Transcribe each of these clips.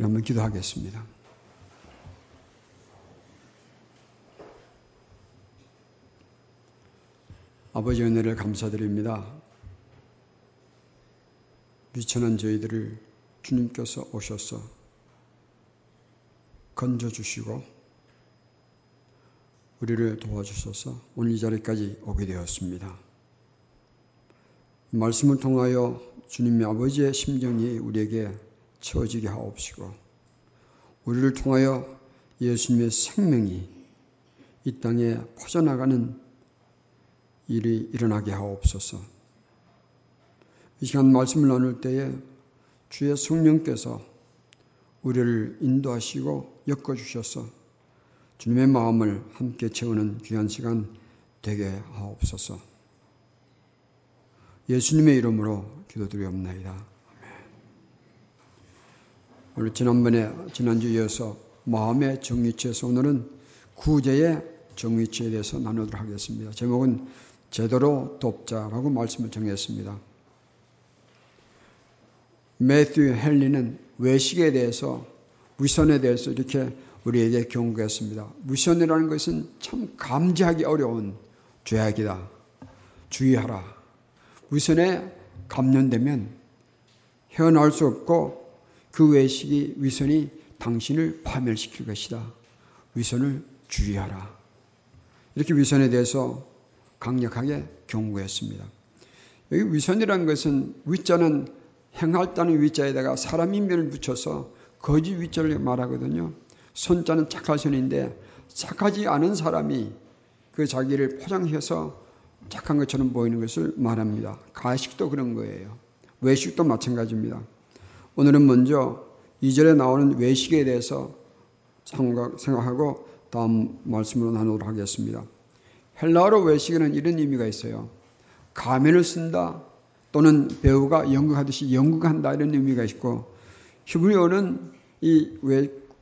우리 한번 기도하겠습니다. 아버지 은혜를 감사드립니다. 미천한 저희들을 주님께서 오셔서 건져주시고 우리를 도와주셔서 오늘 이 자리까지 오게 되었습니다. 말씀을 통하여 주님의 아버지의 심정이 우리에게 채워지게 하옵시고 우리를 통하여 예수님의 생명이 이 땅에 퍼져나가는 일이 일어나게 하옵소서. 이 시간 말씀을 나눌 때에 주의 성령께서 우리를 인도하시고 엮어주셔서 주님의 마음을 함께 채우는 귀한 시간 되게 하옵소서. 예수님의 이름으로 기도드리옵나이다. 오늘 지난번에 지난주 이어서 마음의 정리치에서 오늘은 구제의 정리치에 대해서 나누도록 하겠습니다. 제목은 제대로 돕자라고 말씀을 정했습니다. 매튜 헨리는 외식에 대해서 위선에 대해서 이렇게 우리에게 경고했습니다. 위선이라는 것은 참 감지하기 어려운 죄악이다. 주의하라. 위선에 감염되면 헤어나올 수 없고 그 외식이 위선이 당신을 파멸시킬 것이다. 위선을 주의하라. 이렇게 위선에 대해서 강력하게 경고했습니다. 여기 위선이라는 것은 위자는 행할 다는 위자에다가 사람 인면을 붙여서 거짓 위자를 말하거든요. 손자는 착할 손인데 착하지 않은 사람이 그 자기를 포장해서 착한 것처럼 보이는 것을 말합니다. 가식도 그런 거예요. 외식도 마찬가지입니다. 오늘은 먼저 2절에 나오는 외식에 대해서 생각하고 다음 말씀으로 나누도록 하겠습니다. 헬라어로 외식에는 이런 의미가 있어요. 가면을 쓴다 또는 배우가 연극하듯이 연극한다 이런 의미가 있고 히브리어는 이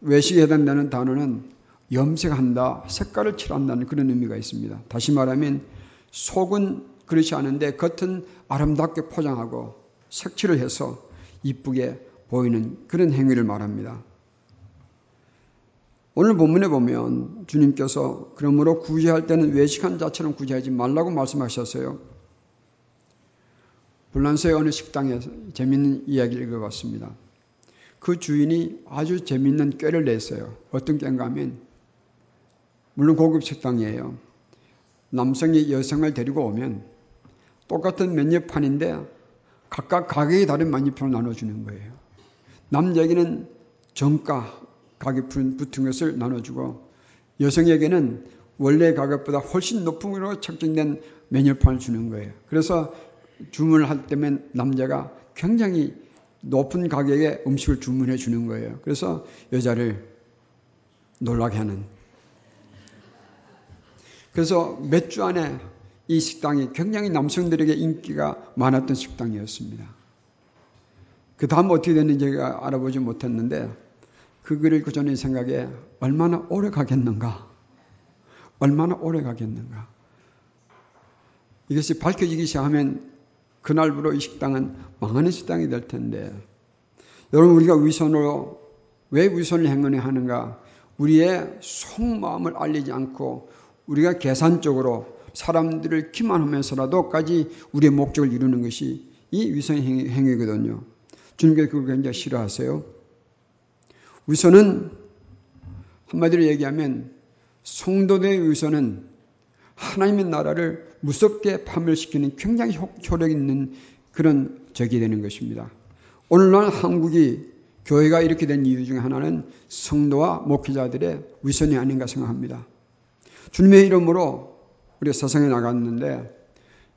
외 식에 해당되는 단어는 염색한다, 색깔을 칠한다는 그런 의미가 있습니다. 다시 말하면 속은 그렇지 않은데 겉은 아름답게 포장하고 색칠을 해서 이쁘게 보이는 그런 행위를 말합니다. 오늘 본문에 보면 주님께서 그러므로 구제할 때는 외식한 자처럼 구제하지 말라고 말씀하셨어요. 불란서의 어느 식당에 재밌는 이야기를 읽어봤습니다. 그 주인이 아주 재밌는 꾀를 냈어요. 어떤 꾀인가 하면 물론 고급 식당이에요. 남성이 여성을 데리고 오면 똑같은 메뉴판인데 각각 가격이 다른 메뉴판을 나눠주는 거예요. 남자에게는 정가 가격 붙은 것을 나눠주고 여성에게는 원래 가격보다 훨씬 높은 으로 책정된 메뉴판을 주는 거예요. 그래서 주문을 할 때면 남자가 굉장히 높은 가격의 음식을 주문해 주는 거예요. 그래서 여자를 놀라게 하는. 그래서 몇 주 안에 이 식당이 굉장히 남성들에게 인기가 많았던 식당이었습니다. 그 다음 어떻게 됐는지 제가 알아보지 못했는데 그 글을 그 전에 생각에 얼마나 오래 가겠는가? 얼마나 오래 가겠는가? 이것이 밝혀지기 시작하면 그날부로 이 식당은 망하는 식당이 될 텐데 여러분 우리가 위선으로 왜 위선을 행하려 하는가? 우리의 속마음을 알리지 않고 우리가 계산적으로 사람들을 기만하면서라도까지 우리의 목적을 이루는 것이 이 위선 행위거든요. 주님께서 그걸 굉장히 싫어하세요. 위선은 한마디로 얘기하면 성도들의 위선은 하나님의 나라를 무섭게 파멸시키는 굉장히 효력 있는 그런 적이 되는 것입니다. 오늘날 한국이 교회가 이렇게 된 이유 중에 하나는 성도와 목회자들의 위선이 아닌가 생각합니다. 주님의 이름으로 우리 세상에 나갔는데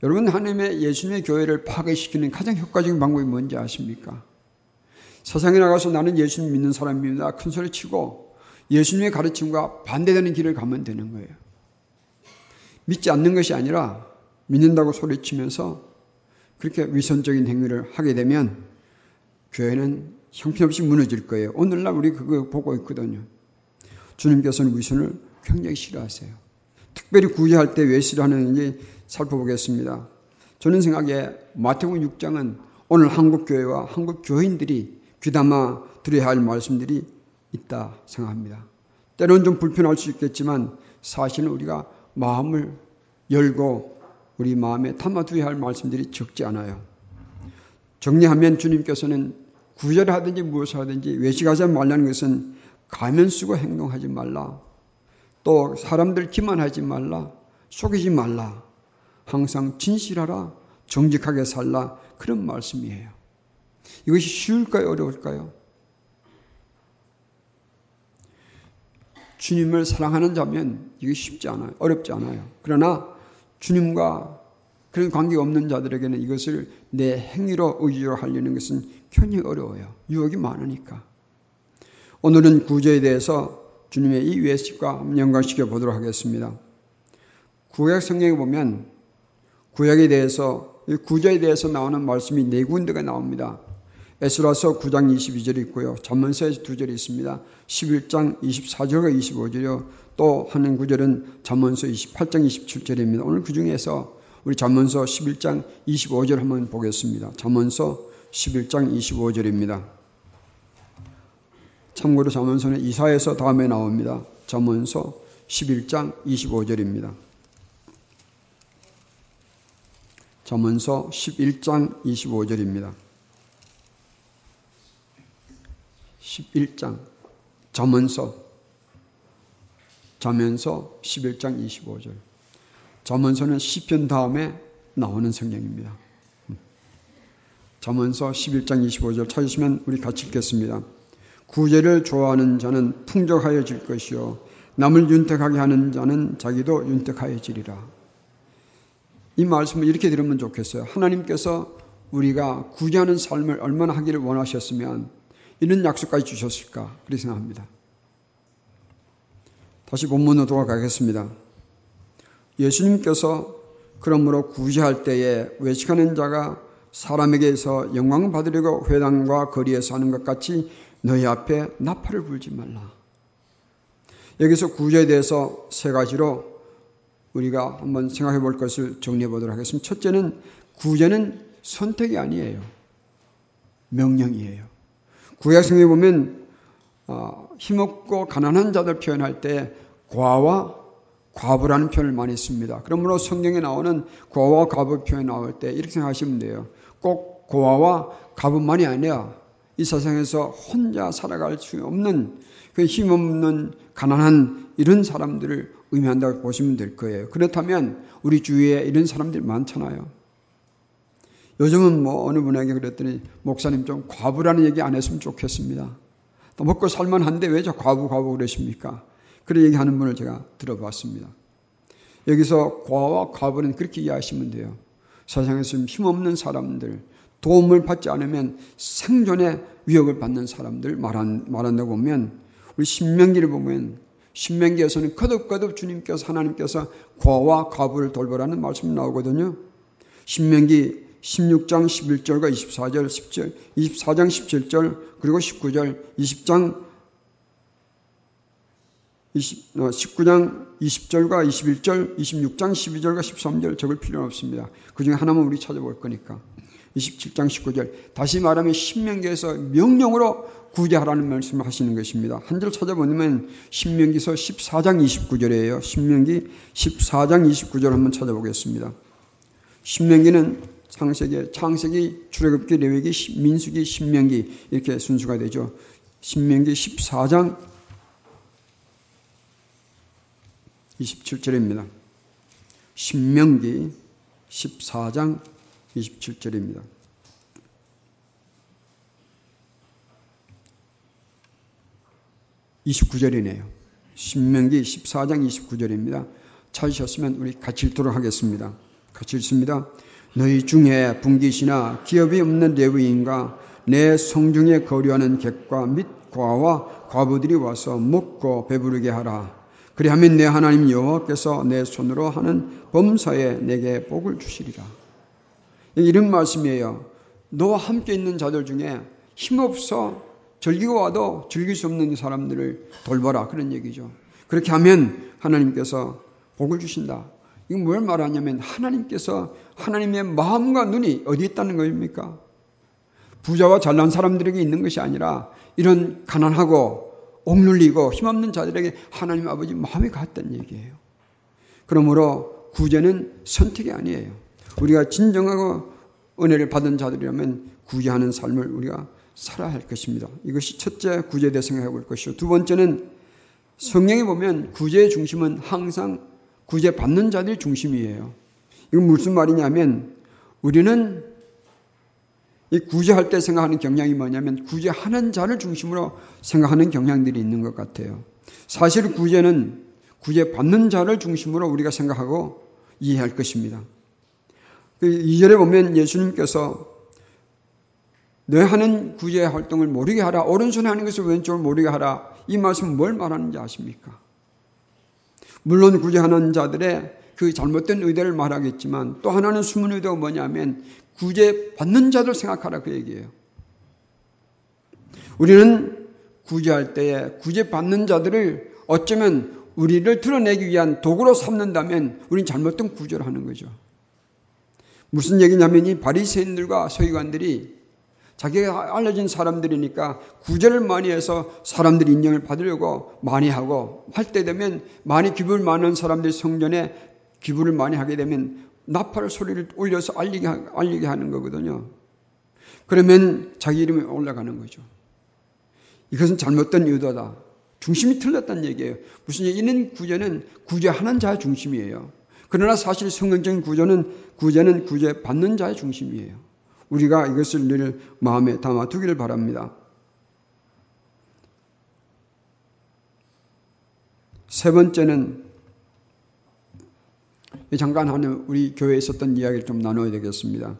여러분 하나님의 예수님의 교회를 파괴시키는 가장 효과적인 방법이 뭔지 아십니까? 세상에 나가서 나는 예수님 믿는 사람입니다. 큰 소리 치고 예수님의 가르침과 반대되는 길을 가면 되는 거예요. 믿지 않는 것이 아니라 믿는다고 소리치면서 그렇게 위선적인 행위를 하게 되면 교회는 형편없이 무너질 거예요. 오늘날 우리 그거 보고 있거든요. 주님께서는 위선을 굉장히 싫어하세요. 특별히 구제할 때 왜 싫어하는지 살펴보겠습니다. 저는 생각에 마태복음 6장은 오늘 한국 교회와 한국 교인들이 귀담아 들어야 할 말씀들이 있다 생각합니다. 때로는 좀 불편할 수 있겠지만 사실은 우리가 마음을 열고 우리 마음에 담아두어야 할 말씀들이 적지 않아요. 정리하면 주님께서는 구절을 하든지 무엇을 하든지 외식하지 말라는 것은 가면 쓰고 행동하지 말라. 또 사람들 기만하지 말라. 속이지 말라. 항상 진실하라. 정직하게 살라. 그런 말씀이에요. 이것이 쉬울까요? 어려울까요? 주님을 사랑하는 자면 이게 쉽지 않아요. 어렵지 않아요. 그러나 주님과 그런 관계가 없는 자들에게는 이것을 내 행위로 의지로 하려는 것은 굉장히 어려워요. 유혹이 많으니까. 오늘은 구제에 대해서 주님의 이 외식과 연관시켜 보도록 하겠습니다. 구약 성경에 보면 구약에 대해서 구제에 대해서 나오는 말씀이 네 군데가 나옵니다. 에스라서 9장 22절이 있고요. 잠언서에 두 절이 있습니다. 11장 24절과 25절이요. 또 하는 구절은 잠언서 28장 27절입니다. 오늘 그 중에서 우리 잠언서 11장 25절 한번 보겠습니다. 잠언서 11장 25절입니다. 참고로 잠언서는 이사에서 다음에 나옵니다. 잠언서 11장 25절입니다. 잠언서 11장 25절입니다. 11장 잠언서 자면서 11장 25절 잠언서는 시편 다음에 나오는 성경입니다. 잠언서 11장 25절 찾으시면 우리 같이 읽겠습니다. 구제를 좋아하는 자는 풍족하여질 것이요 남을 윤택하게 하는 자는 자기도 윤택하여지리라. 이 말씀을 이렇게 들으면 좋겠어요. 하나님께서 우리가 구제하는 삶을 얼마나 하기를 원하셨으면 이런 약속까지 주셨을까? 그렇게 생각합니다. 다시 본문으로 돌아가겠습니다. 예수님께서 그러므로 구제할 때에 외식하는 자가 사람에게서 영광 받으려고 회당과 거리에서 하는 것 같이 너희 앞에 나팔을 불지 말라. 여기서 구제에 대해서 세 가지로 우리가 한번 생각해 볼 것을 정리해 보도록 하겠습니다. 첫째는 구제는 선택이 아니에요. 명령이에요. 구약성에 보면 어, 힘없고 가난한 자들 표현할 때 과와 과부라는 표현을 많이 씁니다. 그러므로 성경에 나오는 고아와 과부 표현 나올 때 이렇게 생각하시면 돼요. 꼭 고아와 과부만이 아니라 이 세상에서 혼자 살아갈 수 없는 그 힘없는 가난한 이런 사람들을 의미한다고 보시면 될 거예요. 그렇다면 우리 주위에 이런 사람들이 많잖아요. 요즘은 뭐 어느 분에게 그랬더니 목사님 좀 과부라는 얘기 안 했으면 좋겠습니다. 또 먹고 살만한데 왜 저 과부 과부 그러십니까? 그런 얘기하는 분을 제가 들어봤습니다. 여기서 과와 과부는 그렇게 이해하시면 돼요. 세상에서 힘없는 사람들, 도움을 받지 않으면 생존의 위협을 받는 사람들 말한, 말한다고 보면 우리 신명기를 보면 신명기에서는 거듭거듭 주님께서 하나님께서 과와 과부를 돌보라는 말씀이 나오거든요. 신명기 16장 11절과 24절, 10절, 24장 17절, 그리고 19절, 20장 20, 19장 20절과 21절, 26장 12절과 13절 적을 필요는 없습니다. 그 중에 하나만 우리 찾아볼 거니까. 27장 19절. 다시 말하면 신명기에서 명령으로 구제하라는 말씀을 하시는 것입니다. 한 절 찾아보면 신명기서 14장 29절이에요. 신명기 14장 29절 한번 찾아보겠습니다. 신명기는 창세기, 창세기, 출애굽기, 레위기, 민수기, 신명기 이렇게 순수가 되죠. 신명기 14장 27절입니다. 신명기 14장 27절입니다. (29절이네요) 신명기 14장 29절입니다. 찾으셨으면 우리 같이 읽도록 하겠습니다. 같이 읽습니다. 너희 중에 분깃이나 기업이 없는 레위인과 내 성중에 거류하는 객과 및 과와 과부들이 와서 먹고 배부르게 하라. 그리하면 내 하나님 여호와께서 내 손으로 하는 범사에 내게 복을 주시리라. 이런 말씀이에요. 너와 함께 있는 자들 중에 힘없어 즐기고 와도 즐길 수 없는 사람들을 돌봐라. 그런 얘기죠. 그렇게 하면 하나님께서 복을 주신다. 이건 뭘 말하냐면 하나님께서 하나님의 마음과 눈이 어디 있다는 겁니까? 부자와 잘난 사람들에게 있는 것이 아니라 이런 가난하고 옥눌리고 힘없는 자들에게 하나님 아버지 마음이 갔다는 얘기예요. 그러므로 구제는 선택이 아니에요. 우리가 진정하고 은혜를 받은 자들이라면 구제하는 삶을 우리가 살아야 할 것입니다. 이것이 첫째 구제에 대해 생각해 볼 것이고 두 번째는 성경에 보면 구제의 중심은 항상 구제 받는 자들이 중심이에요. 이건 무슨 말이냐면 우리는 이 구제할 때 생각하는 경향이 뭐냐면 구제하는 자를 중심으로 생각하는 경향들이 있는 것 같아요. 사실 구제는 구제 받는 자를 중심으로 우리가 생각하고 이해할 것입니다. 2절에 그 보면 예수님께서 너 하는 구제 활동을 모르게 하라. 오른손에 하는 것을 왼쪽을 모르게 하라. 이 말씀은 뭘 말하는지 아십니까? 물론 구제하는 자들의 그 잘못된 의도를 말하겠지만 또 하나는 숨은 의도가 뭐냐면 구제 받는 자들 생각하라 그 얘기예요. 우리는 구제할 때에 구제 받는 자들을 어쩌면 우리를 드러내기 위한 도구로 삼는다면 우리는 잘못된 구제를 하는 거죠. 무슨 얘기냐면 이 바리새인들과 서기관들이 자기가 알려진 사람들이니까 구제를 많이 해서 사람들이 인정을 받으려고 많이 하고 할 때 되면 많이 기부를 많은 사람들이 성전에 기부를 많이 하게 되면 나팔 소리를 올려서 알리게, 알리게 하는 거거든요. 그러면 자기 이름이 올라가는 거죠. 이것은 잘못된 의도다. 중심이 틀렸다는 얘기예요. 무슨 얘기는 구제는 구제하는 자의 중심이에요. 그러나 사실 성경적인 구조는 구제는 구제 받는 자의 중심이에요. 우리가 이것을 늘 마음에 담아 두기를 바랍니다. 세 번째는 잠깐 하는 우리 교회에 있었던 이야기를 좀 나눠야 되겠습니다.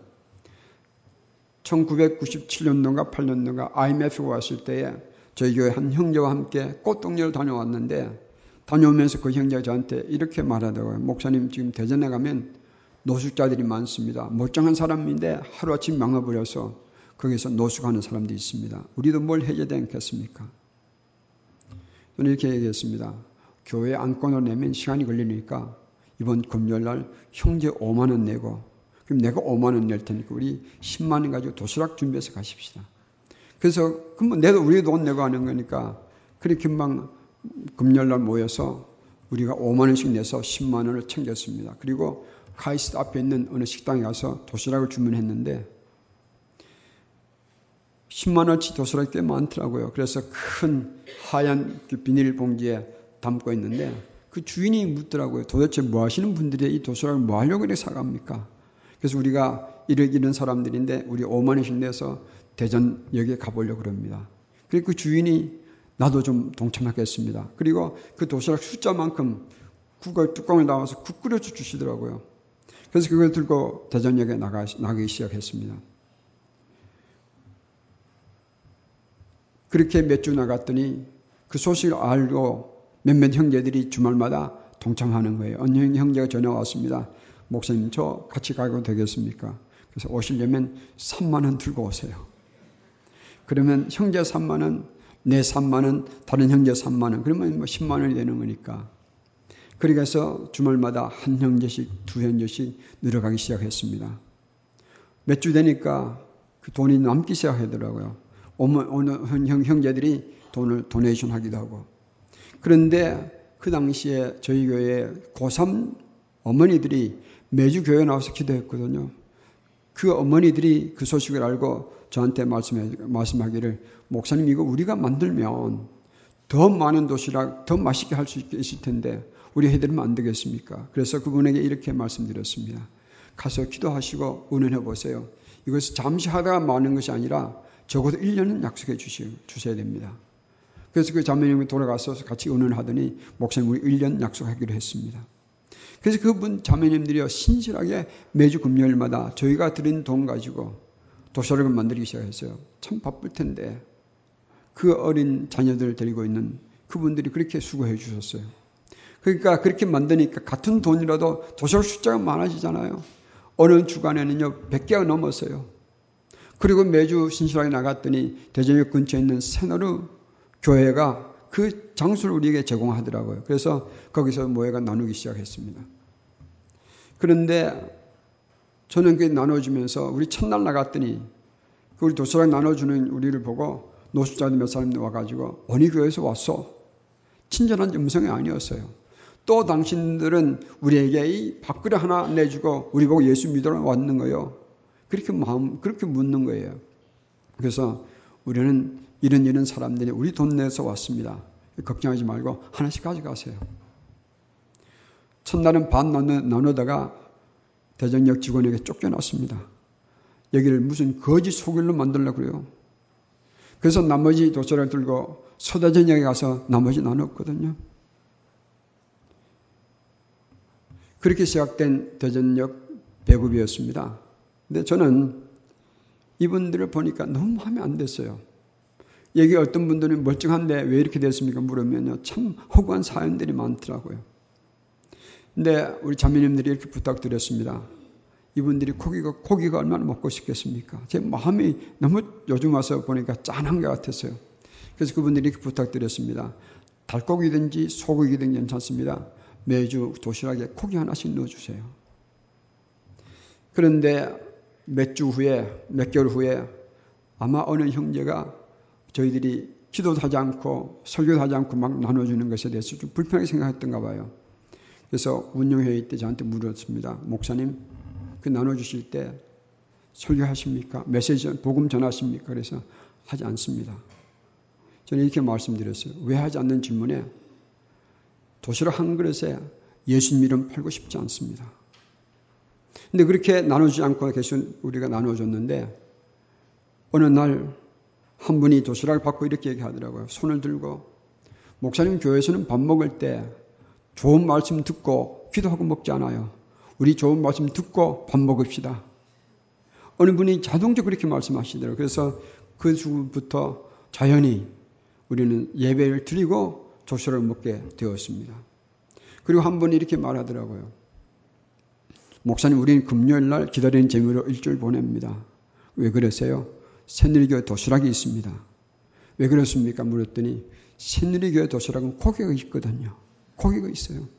1997년도인가 8년도인가 IMF가 왔을 때에 저희 교회 한 형제와 함께 꽃동네를 다녀왔는데 다녀오면서 그 형제가 저한테 이렇게 말하더라고요. 목사님 지금 대전에 가면 노숙자들이 많습니다. 멀쩡한 사람인데 하루아침 망해버려서 거기서 노숙하는 사람도 있습니다. 우리도 뭘 해야 되겠습니까? 저는 이렇게 얘기했습니다. 교회 안건을 내면 시간이 걸리니까 이번 금요일 날 형제 5만 원 내고 그럼 내가 5만 원 낼 테니까 우리 10만 원 가지고 도시락 준비해서 가십시다. 그래서 그럼 내도 우리 돈 내고 하는 거니까 그렇게 금방 금요일 날 모여서 우리가 5만 원씩 내서 10만 원을 챙겼습니다. 그리고 카이스트 앞에 있는 어느 식당에 가서 도시락을 주문했는데 10만 원치 도시락이 꽤 많더라고요. 그래서 큰 하얀 그 비닐 봉지에 담고 있는데 그 주인이 묻더라고요. 도대체 뭐 하시는 분들이 이 도시락을 뭐 하려고 이렇게 사갑니까? 그래서 우리가 이런, 사람들인데 우리 5만원씩 내서 대전역에 가보려고 그럽니다. 그리고 그 주인이 나도 좀 동참하겠습니다. 그리고 그 도시락 숫자만큼 국을 뚜껑을 나와서 국 끓여 주시더라고요. 그래서 그걸 들고 대전역에 나가, 나가기 시작했습니다. 그렇게 몇 주 나갔더니 그 소식을 알고 몇몇 형제들이 주말마다 동참하는 거예요. 어느 형제가 전화 왔습니다. 목사님, 저 같이 가고 되겠습니까? 그래서 오시려면 3만 원 들고 오세요. 그러면 형제 3만 원, 내 3만 원, 다른 형제 3만 원, 그러면 뭐 10만 원이 되는 거니까. 해서 주말마다 한 형제씩, 두 형제씩 늘어가기 시작했습니다. 몇 주 되니까 그 돈이 남기 시작하더라고요. 어느 형, 형제들이 돈을 도네이션 하기도 하고. 그런데 그 당시에 저희 교회 고3 어머니들이 매주 교회 나와서 기도했거든요. 그 어머니들이 그 소식을 알고 저한테 말씀해, 말씀하기를 목사님 이거 우리가 만들면 더 많은 도시락 더 맛있게 할 수 있을 텐데 우리 해드리면 안 되겠습니까? 그래서 그분에게 이렇게 말씀드렸습니다. 가서 기도하시고 은혜해 보세요. 이것을 잠시 하다가 마는 것이 아니라 적어도 1년은 약속해 주셔야 됩니다. 그래서 그 자매님이 돌아가서 같이 은은하더니 목사님 우리 1년 약속하기로 했습니다. 그래서 그분 자매님들이 신실하게 매주 금요일마다 저희가 드린 돈 가지고 도시락을 만들기 시작했어요. 참 바쁠 텐데 그 어린 자녀들을 데리고 있는 그분들이 그렇게 수고해 주셨어요. 그러니까 그렇게 만드니까 같은 돈이라도 도시락 숫자가 많아지잖아요. 어느 주간에는요, 100개가 넘었어요. 그리고 매주 신실하게 나갔더니 대전역 근처에 있는 세너르 교회가 그 장소를 우리에게 제공하더라고요. 그래서 거기서 모여가 나누기 시작했습니다. 그런데 저는 그게 나눠주면서 우리 첫날 나갔더니 그 우리 도시락 나눠주는 우리를 보고 노숙자들 몇 사람 와가지고 어느 교회에서 왔어. 친절한 음성이 아니었어요. 또 당신들은 우리에게 이 밥그릇 하나 내주고 우리 보고 예수 믿으러 왔는 거예요. 그렇게 마음, 그렇게 묻는 거예요. 그래서 우리는 이런 이런 사람들이 우리 돈 내서 왔습니다. 걱정하지 말고 하나씩 가져가세요. 첫날은 반 나누, 나누다가 대전역 직원에게 쫓겨났습니다. 여기를 무슨 거짓 소길로 만들려고 그래요. 그래서 나머지 도서를 들고 서대전역에 가서 나머지 나눴거든요. 그렇게 시작된 대전역 배급이었습니다. 근데 저는 이분들을 보니까 너무 마음에 안 됐어요. 여기 어떤 분들은 멀쩡한데 왜 이렇게 됐습니까? 물으면요. 참 허구한 사연들이 많더라고요. 근데 우리 자매님들이 이렇게 부탁드렸습니다. 이분들이 고기가, 고기가 얼마나 먹고 싶겠습니까? 제 마음이 너무 요즘 와서 보니까 짠한 것 같았어요. 그래서 그분들이 이렇게 부탁드렸습니다. 달고기든지 소고기든 괜찮습니다. 매주 도시락에 고기 하나씩 넣어주세요. 그런데 몇 주 후에, 몇 개월 후에 아마 어느 형제가 저희들이 기도도 하지 않고 설교도 하지 않고 막 나눠주는 것에 대해서 좀 불편하게 생각했던가 봐요. 그래서 운영회의 때 저한테 물었습니다. 목사님, 그 나눠주실 때 설교하십니까? 메시지, 복음 전하십니까? 그래서 하지 않습니다. 저는 이렇게 말씀드렸어요. 왜 하지 않는 질문에 도시락 한 그릇에 예수님 이름 팔고 싶지 않습니다. 근데 그렇게 나눠주지 않고 계신 우리가 나눠줬는데 어느 날 한 분이 도시락을 받고 이렇게 얘기하더라고요. 손을 들고 목사님 교회에서는 밥 먹을 때 좋은 말씀 듣고 기도하고 먹지 않아요. 우리 좋은 말씀 듣고 밥 먹읍시다. 어느 분이 자동적으로 그렇게 말씀하시더라고요. 그래서 그 주부터 자연히 우리는 예배를 드리고 조시를 먹게 되었습니다. 그리고 한 분이 이렇게 말하더라고요. 목사님, 우리는 금요일 날 기다리는 재미로 일주일 보냅니다. 왜 그러세요? 새누리교회 도시락이 있습니다. 왜 그렇습니까? 물었더니 새누리교회 도시락은 고기가 있거든요. 고기가 있어요.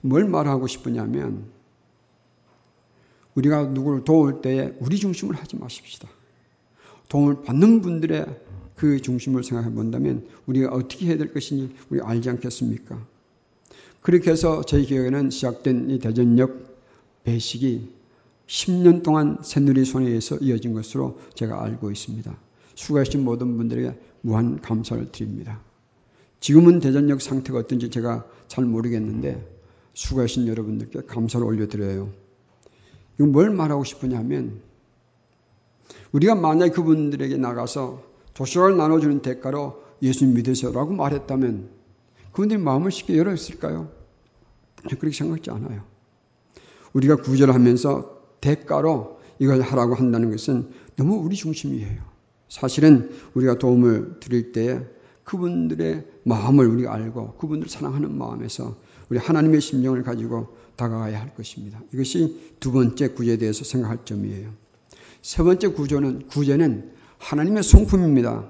뭘 말하고 싶으냐면 우리가 누구를 도울 때에 우리 중심을 하지 마십시다. 도움을 받는 분들의 그 중심을 생각해 본다면 우리가 어떻게 해야 될 것인지 우리 알지 않겠습니까? 그렇게 해서 저희 교회는 시작된 이 대전역 배식이 10년 동안 새누리 손에 의해서 이어진 것으로 제가 알고 있습니다. 수고하신 모든 분들에게 무한 감사를 드립니다. 지금은 대전역 상태가 어떤지 제가 잘 모르겠는데 수고하신 여러분들께 감사를 올려드려요. 이건 뭘 말하고 싶으냐면 우리가 만약 그분들에게 나가서 도시락을 나눠주는 대가로 예수님 믿으세요라고 말했다면 그분들이 마음을 쉽게 열었을까요? 그렇게 생각지 않아요. 우리가 구절을 하면서 대가로 이걸 하라고 한다는 것은 너무 우리 중심이에요. 사실은 우리가 도움을 드릴 때에 그분들의 마음을 우리가 알고 그분들을 사랑하는 마음에서 우리 하나님의 심정을 가지고 다가가야 할 것입니다. 이것이 두 번째 구제에 대해서 생각할 점이에요. 세 번째 구조는 구제는 하나님의 성품입니다.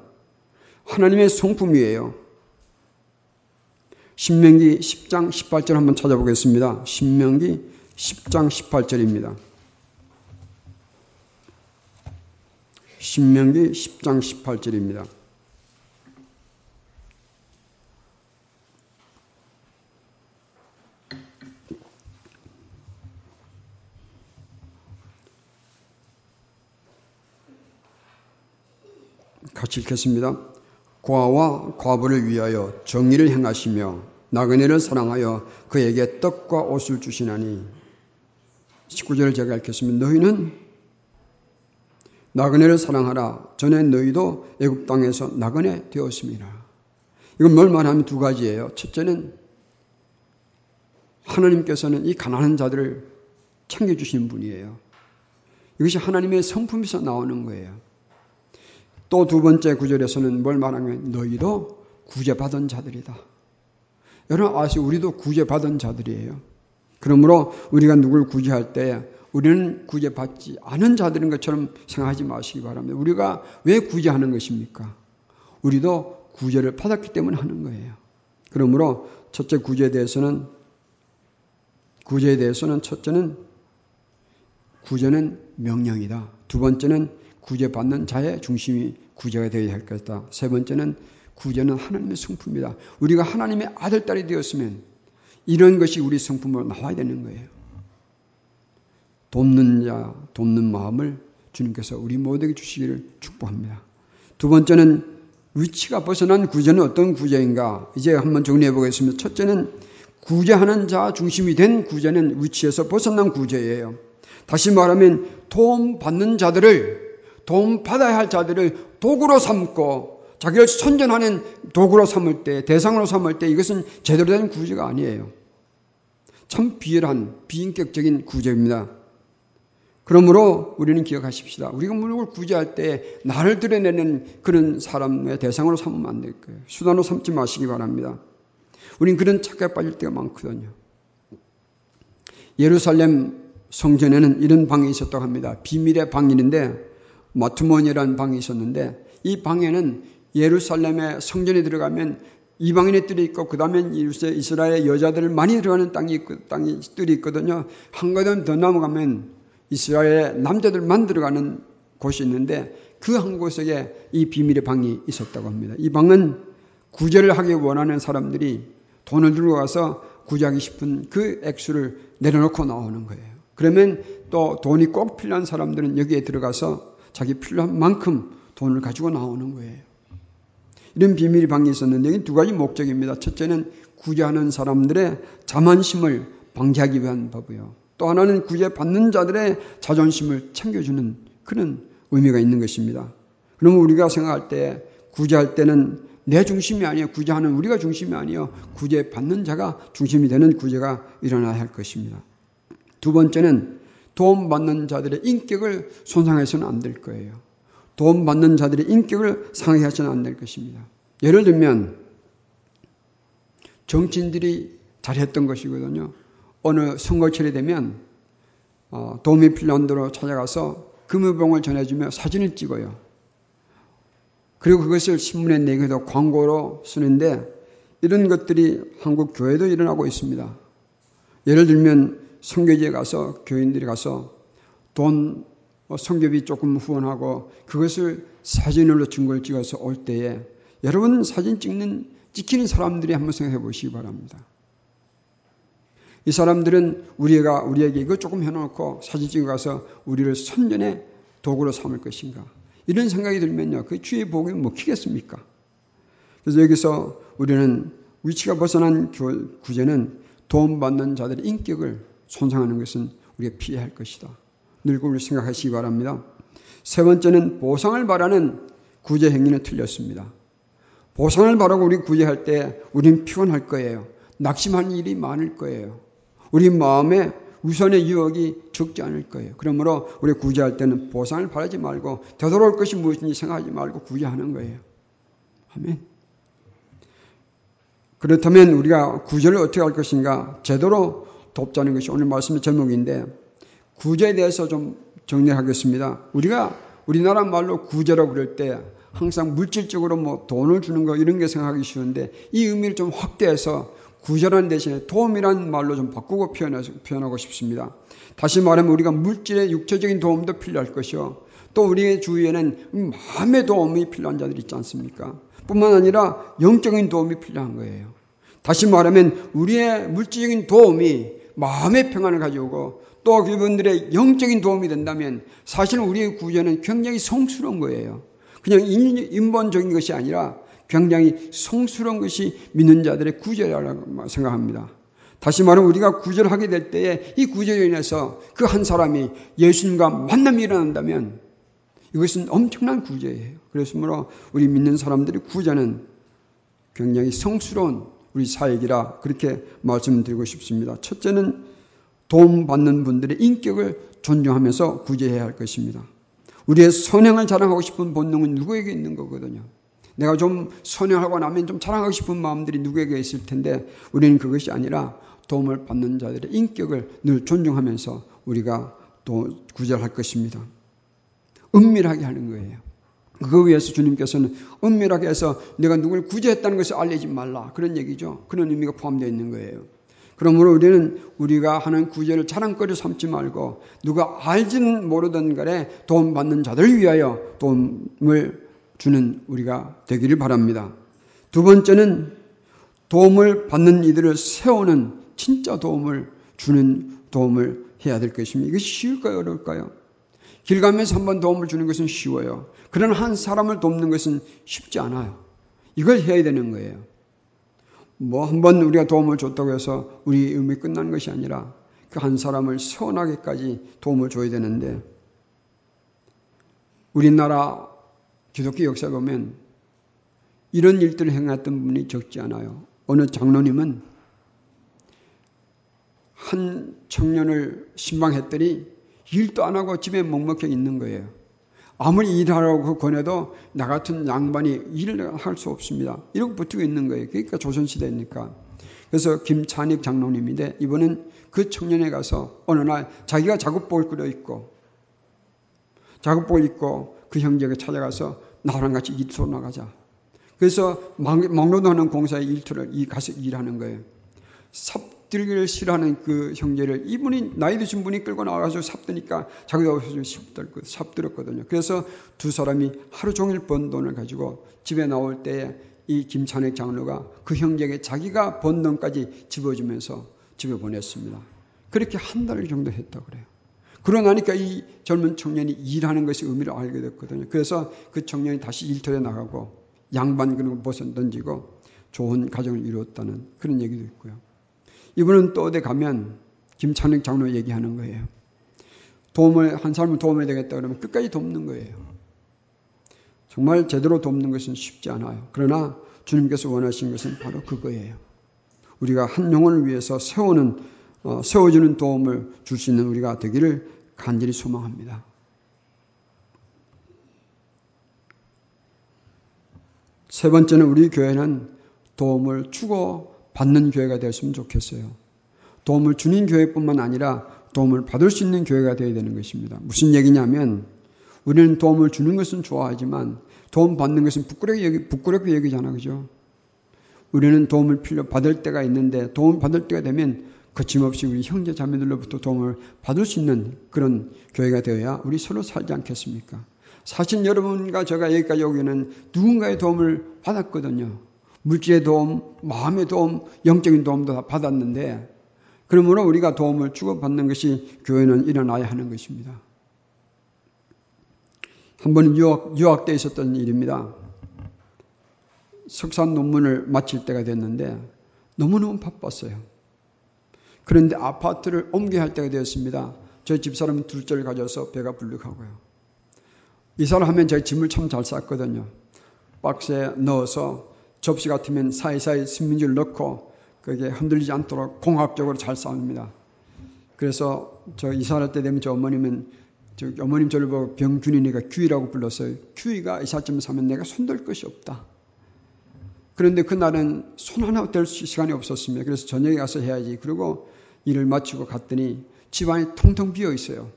하나님의 성품이에요. 신명기 10장 18절 한번 찾아보겠습니다. 신명기 10장 18절입니다. 신명기 10장 18절입니다. 같이 읽겠습니다. 과와 과부를 위하여 정의를 행하시며 나그네를 사랑하여 그에게 떡과 옷을 주시나니 19절을 제가 읽겠습니다. 너희는 나그네를 사랑하라. 전에 너희도 애굽 땅에서 나그네 되었습니다. 이건 뭘 말하면 두 가지예요. 첫째는 하나님께서는 이 가난한 자들을 챙겨주시는 분이에요. 이것이 하나님의 성품에서 나오는 거예요. 또 두 번째 구절에서는 뭘 말하면 너희도 구제받은 자들이다. 여러분 아시 우리도 구제받은 자들이에요. 그러므로 우리가 누굴 구제할 때 우리는 구제받지 않은 자들인 것처럼 생각하지 마시기 바랍니다. 우리가 왜 구제하는 것입니까? 우리도 구제를 받았기 때문에 하는 거예요. 그러므로 첫째 구제에 대해서는 구제에 대해서는 첫째는 구제는 명령이다. 두 번째는 구제받는 자의 중심이 구제가 되어야 할 것이다. 세 번째는 구제는 하나님의 성품이다. 우리가 하나님의 아들, 딸이 되었으면 이런 것이 우리 성품으로 나와야 되는 거예요. 돕는 자, 돕는 마음을 주님께서 우리 모두에게 주시기를 축복합니다. 두 번째는 위치가 벗어난 구제는 어떤 구제인가? 이제 한번 정리해 보겠습니다. 첫째는 구제하는 자 중심이 된 구제는 위치에서 벗어난 구제예요. 다시 말하면 도움 받는 자들을 도움 받아야 할 자들을 도구로 삼고 자기를 선전하는 도구로 삼을 때, 대상으로 삼을 때 이것은 제대로 된 구제가 아니에요. 참 비열한 비인격적인 구제입니다. 그러므로 우리는 기억하십시다. 우리가 누구를 구제할 때 나를 드러내는 그런 사람의 대상으로 삼으면 안 될 거예요. 수단으로 삼지 마시기 바랍니다. 우린 그런 착각에 빠질 때가 많거든요. 예루살렘 성전에는 이런 방이 있었다고 합니다. 비밀의 방인데 마투몬이라는 방이 있었는데 이 방에는 예루살렘의 성전에 들어가면 이방인의 뜰이 있고 그 다음에 이스라엘 여자들 많이 들어가는 땅이 있고 땅이 뜰이 있거든요. 한 걸음 더 넘어가면 이스라엘 남자들 만 들어가는 곳이 있는데 그 한 곳에 이 비밀의 방이 있었다고 합니다. 이 방은 구제를 하기 원하는 사람들이 돈을 들고 가서 구제하기 싶은 그 액수를 내려놓고 나오는 거예요. 그러면 또 돈이 꼭 필요한 사람들은 여기에 들어가서 자기 필요한 만큼 돈을 가지고 나오는 거예요. 이런 비밀의 방이 있었는데 이두 가지 목적입니다. 첫째는 구제하는 사람들의 자만심을 방지하기 위한 법이요. 또 하나는 구제받는 자들의 자존심을 챙겨주는 그런 의미가 있는 것입니다. 그러면 우리가 생각할 때 구제할 때는 내 중심이 아니에요. 구제하는 우리가 중심이 아니에요. 구제받는 자가 중심이 되는 구제가 일어나야 할 것입니다. 두 번째는 도움받는 자들의 인격을 손상해서는 안 될 거예요. 도움받는 자들의 인격을 상해해서는 안 될 것입니다. 예를 들면 정치인들이 잘했던 것이거든요. 어느 선거철이 되면 어, 도움이 필요한 대로 찾아가서 금유봉을 전해주며 사진을 찍어요. 그리고 그것을 신문에 내기도 광고로 쓰는데 이런 것들이 한국 교회도 일어나고 있습니다. 예를 들면 성교지에 가서 교인들이 가서 돈 성교비 조금 후원하고 그것을 사진으로 증거를 찍어서 올 때에 여러분 사진 찍는 찍히는 사람들이 한번 생각해 보시기 바랍니다. 이 사람들은 우리가 우리에게 이거 조금 해놓고 사진 찍어 가서 우리를 선전의 도구로 삼을 것인가? 이런 생각이 들면요, 그 주의 복이 먹히겠습니까? 그래서 여기서 우리는 위치가 벗어난 구제는 도움받는 자들의 인격을 손상하는 것은 우리가 피해야 할 것이다. 늘 그걸 생각하시기 바랍니다. 세 번째는 보상을 바라는 구제 행위는 틀렸습니다. 보상을 바라고 우리 구제할 때 우리는 피곤할 거예요. 낙심하는 일이 많을 거예요. 우리 마음에 우선의 유혹이 적지 않을 거예요. 그러므로 우리 구제할 때는 보상을 바라지 말고 되돌아올 것이 무엇인지 생각하지 말고 구제하는 거예요. 아멘. 그렇다면 우리가 구제를 어떻게 할 것인가 제대로 돕자는 것이 오늘 말씀의 제목인데 구제에 대해서 좀 정리하겠습니다. 우리가 우리나라 말로 구제라고 그럴 때 항상 물질적으로 뭐 돈을 주는 거 이런 게 생각하기 쉬운데 이 의미를 좀 확대해서 구제라는 대신에 도움이라는 말로 좀 바꾸고 표현하고 싶습니다. 다시 말하면 우리가 물질의 육체적인 도움도 필요할 것이요. 또 우리의 주위에는 마음의 도움이 필요한 자들이 있지 않습니까? 뿐만 아니라 영적인 도움이 필요한 거예요. 다시 말하면 우리의 물질적인 도움이 마음의 평안을 가져오고 또 그분들의 영적인 도움이 된다면 사실 우리의 구제는 굉장히 성스러운 거예요. 그냥 인본적인 것이 아니라 굉장히 성스러운 것이 믿는 자들의 구제라고 생각합니다. 다시 말하면 우리가 구제를 하게 될 때에 이 구제로 인해서 그 한 사람이 예수님과 만남이 일어난다면 이것은 엄청난 구제예요. 그래서므로 우리 믿는 사람들의 구제는 굉장히 성스러운 우리 사역이라 그렇게 말씀드리고 싶습니다. 첫째는 도움받는 분들의 인격을 존중하면서 구제해야 할 것입니다. 우리의 선행을 자랑하고 싶은 본능은 누구에게 있는 거거든요. 내가 좀 선행하고 나면 좀 자랑하고 싶은 마음들이 누구에게 있을 텐데 우리는 그것이 아니라 도움을 받는 자들의 인격을 늘 존중하면서 우리가 또 구제할 것입니다. 은밀하게 하는 거예요. 그거 위해서 주님께서는 은밀하게 해서 내가 누굴 구제했다는 것을 알리지 말라. 그런 얘기죠. 그런 의미가 포함되어 있는 거예요. 그러므로 우리는 우리가 하는 구제를 자랑거리 삼지 말고 누가 알지는 모르던 간에 도움받는 자들을 위하여 도움을 주는 우리가 되기를 바랍니다. 두 번째는 도움을 받는 이들을 세우는 진짜 도움을 주는 도움을 해야 될 것입니다. 이것이 쉬울까요? 어려울까요? 길 가면서 한번 도움을 주는 것은 쉬워요. 그러나 한 사람을 돕는 것은 쉽지 않아요. 이걸 해야 되는 거예요. 뭐 한 번 우리가 도움을 줬다고 해서 우리 의미 끝나는 것이 아니라 그 한 사람을 세워나게까지 도움을 줘야 되는데 우리나라 기독교 역사 보면 이런 일들을 행했던 분이 적지 않아요. 어느 장로님은 한 청년을 신방했더니 일도 안 하고 집에 묵묵히 있는 거예요. 아무리 일하라고 권해도 나 같은 양반이 일을 할 수 없습니다. 이러고 버티고 있는 거예요. 그러니까 조선시대니까. 그래서 김찬익 장로님인데 이번엔 그 청년에 가서 어느 날 자기가 작업복을 끓여 입고 작업복을 입고 그 형제가 찾아가서 나랑 같이 일터로 나가자. 그래서 막노동하는 공사의 일터를 가서 일하는 거예요. 삽들기를 싫어하는 그 형제를 이분이 나이 드신 분이 끌고 나와가지고 삽드니까 자기가 없어서 삽들었거든요. 그래서 두 사람이 하루 종일 번 돈을 가지고 집에 나올 때에 이 김찬익 장로가 그 형제에게 자기가 번 돈까지 집어주면서 집에 보냈습니다. 그렇게 한 달 정도 했다 그래요. 그러고 나니까 이 젊은 청년이 일하는 것이 의미를 알게 됐거든요. 그래서 그 청년이 다시 일터에 나가고 양반 그런 벗어 던지고 좋은 가정을 이루었다는 그런 얘기도 있고요. 이분은 또 어디 가면 김찬익 장로 얘기하는 거예요. 도움을 한 사람을 도움해야 되겠다 그러면 끝까지 돕는 거예요. 정말 제대로 돕는 것은 쉽지 않아요. 그러나 주님께서 원하신 것은 바로 그거예요. 우리가 한 영혼을 위해서 세우는 어, 세워주는 도움을 줄 수 있는 우리가 되기를 간절히 소망합니다. 세 번째는 우리 교회는 도움을 주고 받는 교회가 되었으면 좋겠어요. 도움을 주는 교회뿐만 아니라 도움을 받을 수 있는 교회가 되어야 되는 것입니다. 무슨 얘기냐면 우리는 도움을 주는 것은 좋아하지만 도움 받는 것은 부끄럽게 여기 부끄럽게 여기잖아, 그죠? 우리는 도움을 필요 받을 때가 있는데 도움 받을 때가 되면 거침없이 우리 형제 자매들로부터 도움을 받을 수 있는 그런 교회가 되어야 우리 서로 살지 않겠습니까? 사실 여러분과 제가 여기까지 오기는 누군가의 도움을 받았거든요. 물질의 도움, 마음의 도움, 영적인 도움도 다 받았는데 그러므로 우리가 도움을 주고받는 것이 교회는 일어나야 하는 것입니다. 한 번은 유학, 유학 때 있었던 일입니다. 석사 논문을 마칠 때가 됐는데 너무너무 바빴어요. 그런데 아파트를 옮겨야 할 때가 되었습니다. 저희 집사람은 둘째를 가져서 배가 불룩하고요. 이사를 하면 저희 짐을 참 잘 쌌거든요. 박스에 넣어서 접시 같으면 사이사이 신민지를 넣고 그게 흔들리지 않도록 공학적으로 잘 싸웁니다. 그래서 저 이사할 때 되면 저 어머님은 저 어머님 저를 보고 병균이니까 규이라고 불렀어요. 규이가 이삿짐을 사면 내가 손댈 것이 없다. 그런데 그날은 손 하나 댈 시간이 없었습니다. 그래서 저녁에 가서 해야지. 그리고 일을 마치고 갔더니 집안이 통통 비어 있어요.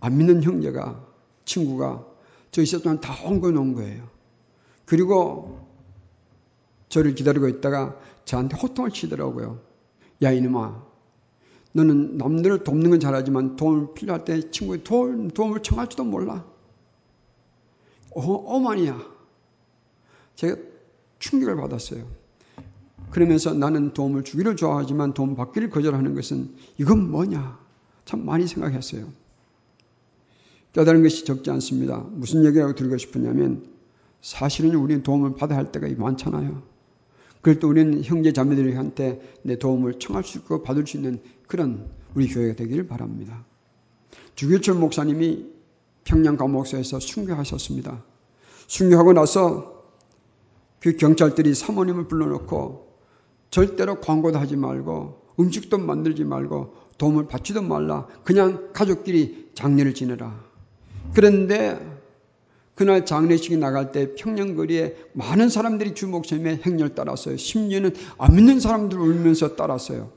안 믿는 형제가, 친구가 저 있었던 다 옮겨 놓은 거예요. 그리고 저를 기다리고 있다가 저한테 호통을 치더라고요. 야, 이놈아. 너는 남들을 돕는 건 잘하지만 도움을 필요할 때 친구의 도움, 도움을 청할지도 몰라. 어, 어머니야. 제가 충격을 받았어요. 그러면서 나는 도움을 주기를 좋아하지만 도움 받기를 거절하는 것은 이건 뭐냐? 참 많이 생각했어요. 깨달은 것이 적지 않습니다. 무슨 얘기라고 드리고 싶으냐면 사실은 우리는 도움을 받아야 할 때가 많잖아요. 그럴 때 우리는 형제 자매들한테 내 도움을 청할 수 있고 받을 수 있는 그런 우리 교회가 되기를 바랍니다. 주교철 목사님이 평양 감옥소에서 순교하셨습니다. 순교하고 나서 그 경찰들이 사모님을 불러놓고 절대로 광고도 하지 말고 음식도 만들지 말고 도움을 받지도 말라. 그냥 가족끼리 장례를 지내라. 그런데 그날 장례식이 나갈 때 평양거리에 많은 사람들이 주 목사님의 행렬 따랐어요. 심지어는 안 믿는 사람들 울면서 따랐어요.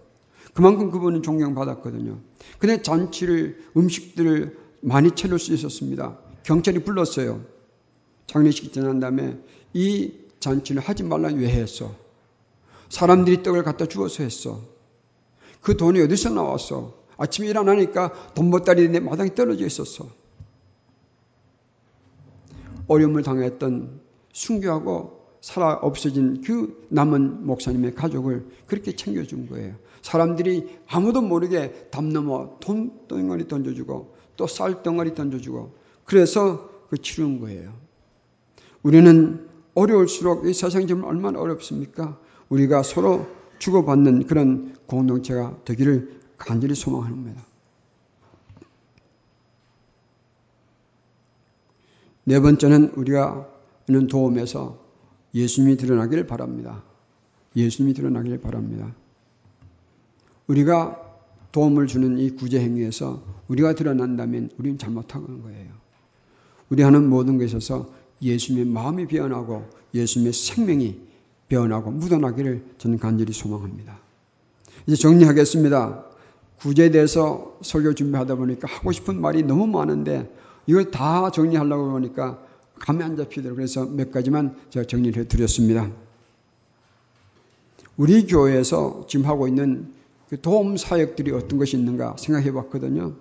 그만큼 그분은 존경받았거든요. 근데 잔치를, 음식들을 많이 차릴 수 있었습니다. 경찰이 불렀어요. 장례식이 지난 다음에 이 잔치를 하지 말라 왜 했어? 사람들이 떡을 갖다 주어서 했어. 그 돈이 어디서 나왔어? 아침에 일어나니까 돈보따리 내 마당에 떨어져 있었어. 어려움을 당했던 순교하고 살아 없어진 그 남은 목사님의 가족을 그렇게 챙겨준 거예요. 사람들이 아무도 모르게 담 넘어 돈 덩어리 던져주고 또 쌀 덩어리 던져주고 그래서 그 치른 거예요. 우리는 어려울수록 이 세상이 좀 얼마나 어렵습니까? 우리가 서로 주고받는 그런 공동체가 되기를 간절히 소망합니다. 네 번째는 우리가 있는 도움에서 예수님이 드러나길 바랍니다. 예수님이 드러나길 바랍니다. 우리가 도움을 주는 이 구제 행위에서 우리가 드러난다면 우리는 잘못한 거예요. 우리 하는 모든 것에 있어서 예수님의 마음이 변하고 예수님의 생명이 변하고 묻어나기를 저는 간절히 소망합니다. 이제 정리하겠습니다. 구제에 대해서 설교 준비하다 보니까 하고 싶은 말이 너무 많은데 이걸 다 정리하려고 보니까 감이 안 잡히더라고요. 그래서 몇 가지만 제가 정리를 해드렸습니다. 우리 교회에서 지금 하고 있는 그 도움 사역들이 어떤 것이 있는가 생각해 봤거든요.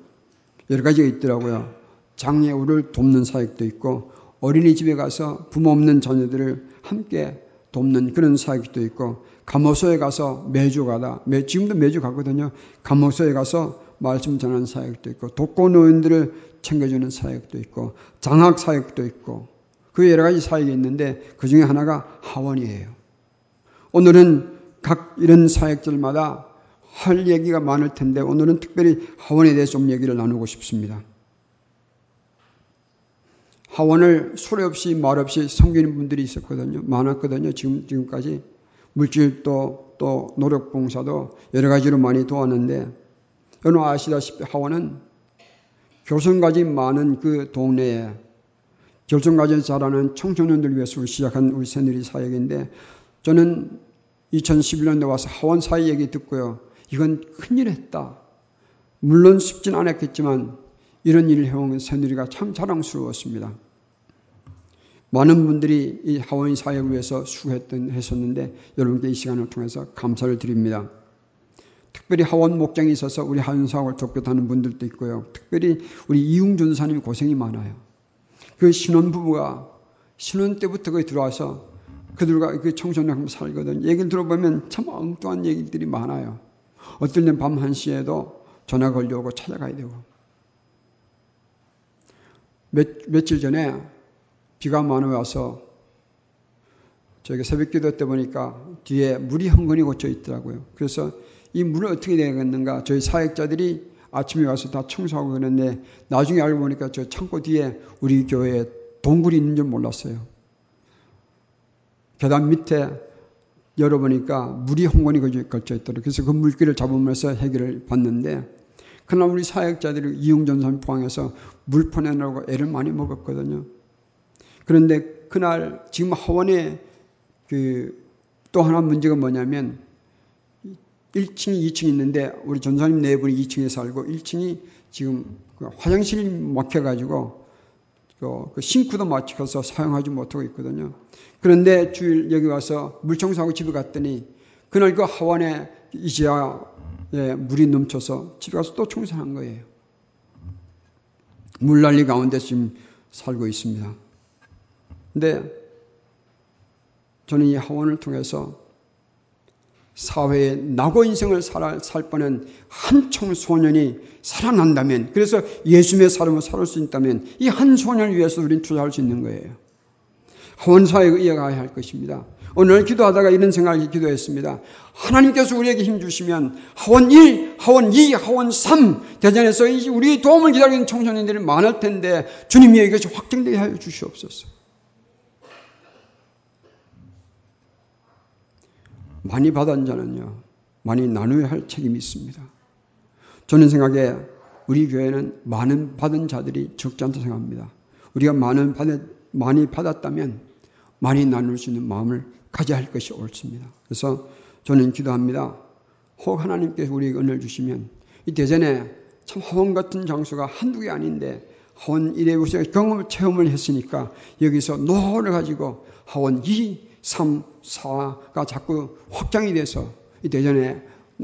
여러 가지가 있더라고요. 장애우를 돕는 사역도 있고 어린이집에 가서 부모 없는 자녀들을 함께 돕는 그런 사역도 있고 감호소에 가서 매주 가다 매, 지금도 매주 가거든요. 감호소에 가서 말씀 전하는 사역도 있고 독거 노인들을 챙겨주는 사역도 있고 장학 사역도 있고 그 여러 가지 사역이 있는데 그 중에 하나가 하원이에요. 오늘은 각 이런 사역들마다 할 얘기가 많을 텐데 오늘은 특별히 하원에 대해서 좀 얘기를 나누고 싶습니다. 하원을 소리 없이 말 없이 섬기는 분들이 있었거든요. 많았거든요. 지금, 지금까지. 물질도 또 노력 봉사도 여러 가지로 많이 도왔는데 여러분 아시다시피 하원은 교성가지 많은 그 동네에 결정가지 자라는 청소년들 위해서 시작한 우리 새누리 사역인데 저는 2011년에 와서 하원 사회 얘기 듣고요. 이건 큰일 했다. 물론 쉽진 않았겠지만 이런 일을 해온 새누리가 참 자랑스러웠습니다. 많은 분들이 이 하원 사역을 위해서 수고했던 했었는데 여러분께 이 시간을 통해서 감사를 드립니다. 특별히 하원 목장에 있어서 우리 하원 사역을 돕겠다는 분들도 있고요. 특별히 우리 이웅준 사님이 고생이 많아요. 그 신혼 부부가 신혼 때부터 거기 들어와서 그들과 그 청소년 살거든. 얘기를 들어보면 참 엉뚱한 얘기들이 많아요. 어떨 땐밤 1시에도 전화 걸려오고 찾아가야 되고. 며, 며칠 전에 비가 많이 와서 저기 새벽 기도 때 보니까 뒤에 물이 흥건히 고쳐 있더라고요. 그래서 이 물은 어떻게 되겠는가 저희 사역자들이 아침에 와서 다 청소하고 그랬는데 나중에 알고 보니까 저 창고 뒤에 우리 교회에 동굴이 있는 줄 몰랐어요. 계단 밑에 열어보니까 물이 홍건이 걸쳐 있더라고요. 그래서 그 물기를 잡으면서 해결을 봤는데 그날 우리 사역자들이 이용전 선 포항에서 물 퍼내려고 애를 많이 먹었거든요. 그런데 그날 지금 하원에 그 또 하나 문제가 뭐냐면 1층이 2층 있는데 우리 전사님 네 분이 2층에 살고 1층이 지금 그 화장실 막혀가지고 그 싱크도 막혀서 사용하지 못하고 있거든요. 그런데 주일 여기 와서 물 청소하고 집에 갔더니 그날 그 하원에 이지하 에 물이 넘쳐서 집에 가서 또 청소한 거예요. 물난리 가운데 지금 살고 있습니다. 근데 저는 이 하원을 통해서 사회에 낙오 인생을 살, 살 뻔한 한 청 소년이 살아난다면, 그래서 예수님의 삶을 살수 있다면, 이 한 소년을 위해서 우리는 투자할 수 있는 거예요. 하원사에 이어가야 할 것입니다. 오늘 기도하다가 이런 생각을 기도했습니다. 하나님께서 우리에게 힘 주시면 하원 1, 하원 2, 하원 3 대전에서 우리의 도움을 기다리는 청소년들이 많을 텐데 주님이 이것이 확정되게 하여 주시옵소서. 많이 받은 자는요, 많이 나누어야 할 책임이 있습니다. 저는 생각에 우리 교회는 많은 받은 자들이 적지 않다 생각합니다. 우리가 많은 받, 많이 받았다면 많이 나눌 수 있는 마음을 가져야 할 것이 옳습니다. 그래서 저는 기도합니다. 혹 하나님께서 우리에게 은혜를 주시면 이 대전에 참 하원 같은 장소가 한두 개 아닌데 하원 1회 우리가 경험을 체험을 했으니까 여기서 노를 가지고 하원 2, 3, 4가 자꾸 확장이 돼서 이 대전에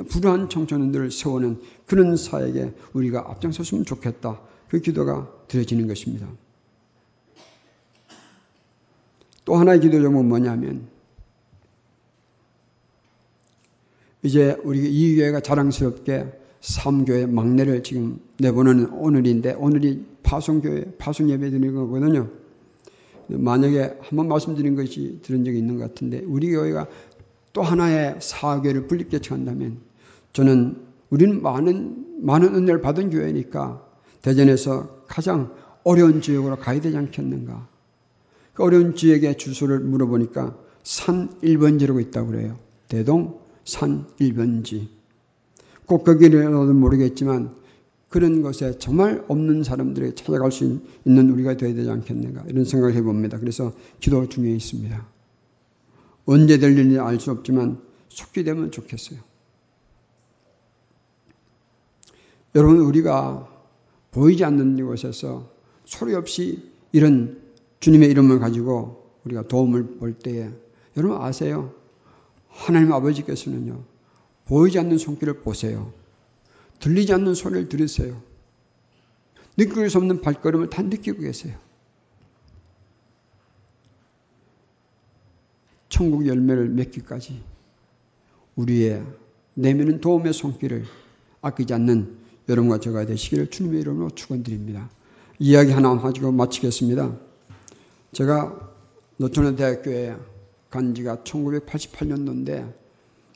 불우한 청소년들을 세우는 그런 사역에 우리가 앞장섰으면 좋겠다. 그 기도가 드려지는 것입니다. 또 하나의 기도 제목은 뭐냐면 이제 우리 이 교회가 자랑스럽게 3교회 막내를 지금 내보내는 오늘인데 오늘이 파송교회 파송 예배 드리는 거거든요. 만약에 한번 말씀드린 것이 들은 적이 있는 것 같은데 우리 교회가 또 하나의 사교를 분립개척한다면 저는 우리는 많은 많은 은혜를 받은 교회니까 대전에서 가장 어려운 지역으로 가야 되지 않겠는가? 그 어려운 지역의 주소를 물어보니까 산 1번지라고 있다고 그래요. 대동 산 1번지. 꼭 거기를 모르겠지만 그런 것에 정말 없는 사람들이 찾아갈 수 있는 우리가 되어야 되지 않겠는가 이런 생각을 해봅니다. 그래서 기도가 중요해 있습니다. 언제 될 일인지 알 수 없지만 속기 되면 좋겠어요. 여러분 우리가 보이지 않는 이곳에서 소리 없이 이런 주님의 이름을 가지고 우리가 도움을 볼 때에 여러분 아세요? 하나님 아버지께서는요 보이지 않는 손길을 보세요. 들리지 않는 소리를 들으세요. 느낄 수 없는 발걸음을 다 느끼고 계세요. 천국 열매를 맺기까지 우리의 내면은 도움의 손길을 아끼지 않는 여러분과 제가 되시기를 주님의 이름으로 축원드립니다. 이야기 하나 가지고 마치겠습니다. 제가 노천대학교에 간 지가 1988년도인데